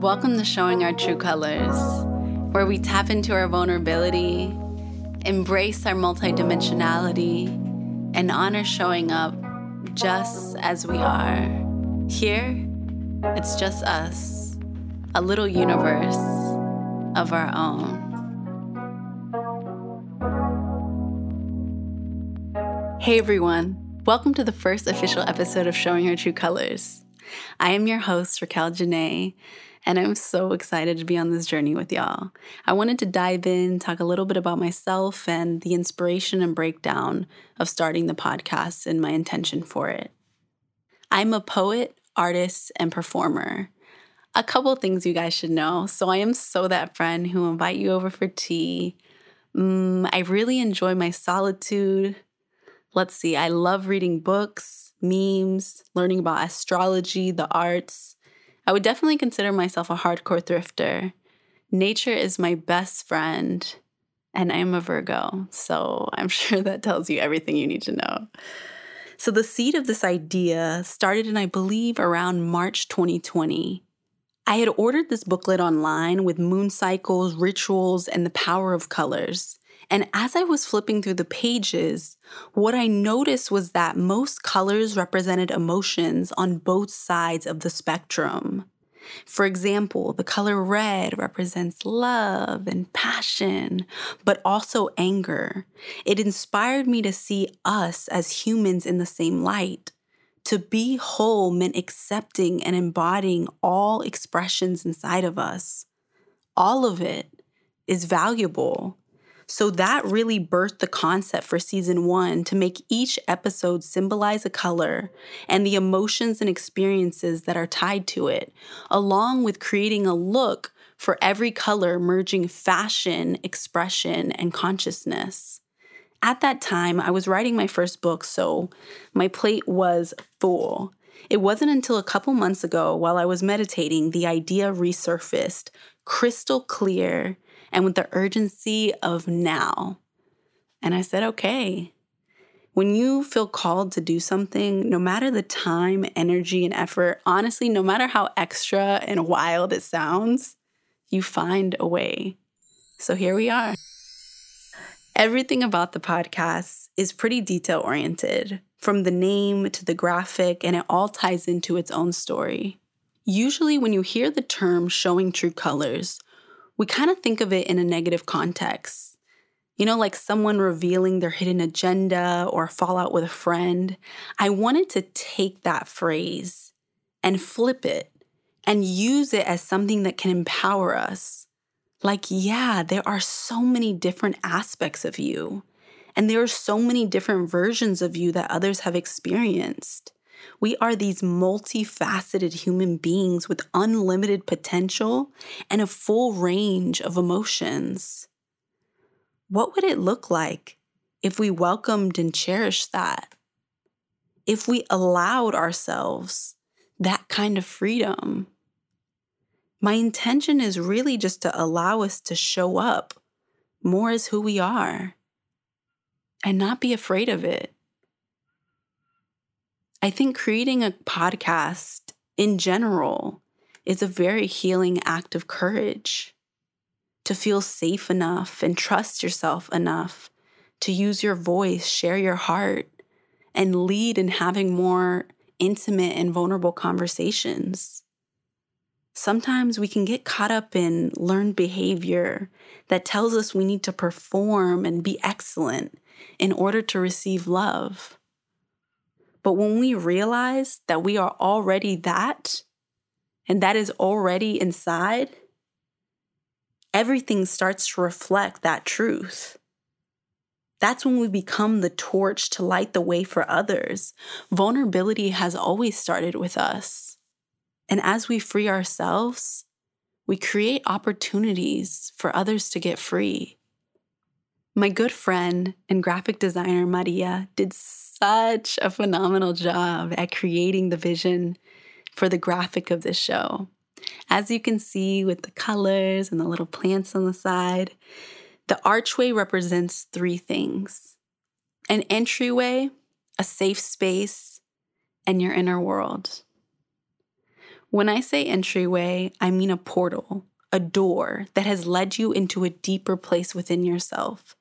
Welcome to Showing Our True Colors, where we tap into our vulnerability, embrace our multidimensionality, and honor showing up just as we are. Here, it's just us, a little universe of our own. Hey everyone, welcome to the first official episode of Showing Our True Colors. I am your host, Raquel Janae, and I'm so excited to be on this journey with y'all. I wanted to dive in, talk a little bit about myself and the inspiration and breakdown of starting the podcast and my intention for it. I'm a poet, artist, and performer. A couple things you guys should know. So, I am so that friend who invite you over for tea. Mm, I really enjoy my solitude. Let's see, I love reading books, memes, learning about astrology, the arts. I would definitely consider myself a hardcore thrifter. Nature is my best friend, and I am a Virgo, so I'm sure that tells you everything you need to know. So, the seed of this idea started in, I believe, around March 2020. I had ordered this booklet online with moon cycles, rituals, and the power of colors. And as I was flipping through the pages, what I noticed was that most colors represented emotions on both sides of the spectrum. For example, the color red represents love and passion, but also anger. It inspired me to see us as humans in the same light. To be whole meant accepting and embodying all expressions inside of us. All of it is valuable. So that really birthed the concept for season one to make each episode symbolize a color and the emotions and experiences that are tied to it, along with creating a look for every color merging fashion, expression, and consciousness. At that time, I was writing my first book, so my plate was full. It wasn't until a couple months ago, while I was meditating, the idea resurfaced crystal clear and with the urgency of now. And I said, okay. When you feel called to do something, no matter the time, energy, and effort, honestly, no matter how extra and wild it sounds, you find a way. So here we are. Everything about the podcast is pretty detail oriented, from the name to the graphic, and it all ties into its own story. Usually, when you hear the term showing true colors, we kind of think of it in a negative context. You know, like someone revealing their hidden agenda or fallout with a friend. I wanted to take that phrase and flip it and use it as something that can empower us. Like, yeah, there are so many different aspects of you, and there are so many different versions of you that others have experienced. We are these multifaceted human beings with unlimited potential and a full range of emotions. What would it look like if we welcomed and cherished that? If we allowed ourselves that kind of freedom? My intention is really just to allow us to show up more as who we are and not be afraid of it. I think creating a podcast in general is a very healing act of courage to feel safe enough and trust yourself enough to use your voice, share your heart, and lead in having more intimate and vulnerable conversations. Sometimes we can get caught up in learned behavior that tells us we need to perform and be excellent in order to receive love. But when we realize that we are already that, and that is already inside, everything starts to reflect that truth. That's when we become the torch to light the way for others. Vulnerability has always started with us. And as we free ourselves, we create opportunities for others to get free. My good friend and graphic designer Maria did such a phenomenal job at creating the vision for the graphic of this show. As you can see with the colors and the little plants on the side, the archway represents three things an entryway, a safe space, and your inner world. When I say entryway, I mean a portal, a door that has led you into a deeper place within yourself.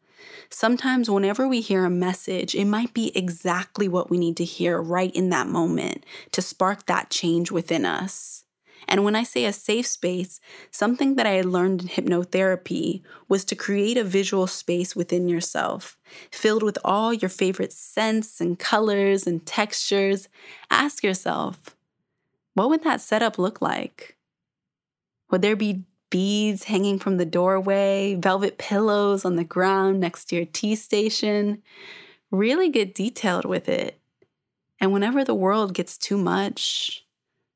Sometimes, whenever we hear a message, it might be exactly what we need to hear right in that moment to spark that change within us. And when I say a safe space, something that I had learned in hypnotherapy was to create a visual space within yourself, filled with all your favorite scents and colors and textures. Ask yourself, what would that setup look like? Would there be beads hanging from the doorway, velvet pillows on the ground next to your tea station? Really get detailed with it. And whenever the world gets too much,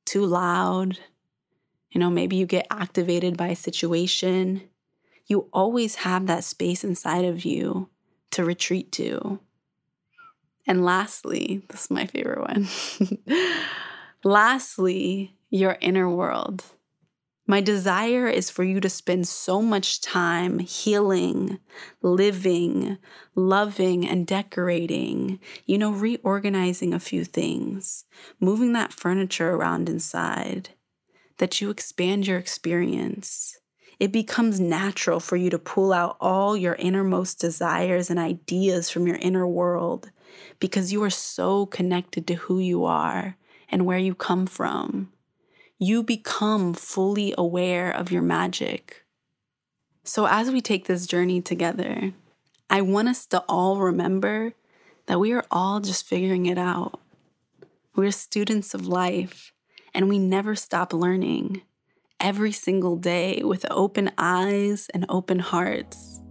too loud, you know, maybe you get activated by a situation, you always have that space inside of you to retreat to. And lastly, this is my favorite one. lastly, your inner world. My desire is for you to spend so much time healing, living, loving, and decorating, you know, reorganizing a few things, moving that furniture around inside, that you expand your experience. It becomes natural for you to pull out all your innermost desires and ideas from your inner world because you are so connected to who you are and where you come from. You become fully aware of your magic. So, as we take this journey together, I want us to all remember that we are all just figuring it out. We're students of life and we never stop learning every single day with open eyes and open hearts.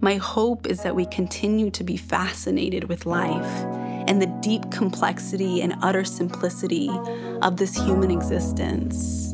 My hope is that we continue to be fascinated with life and the deep complexity and utter simplicity of this human existence.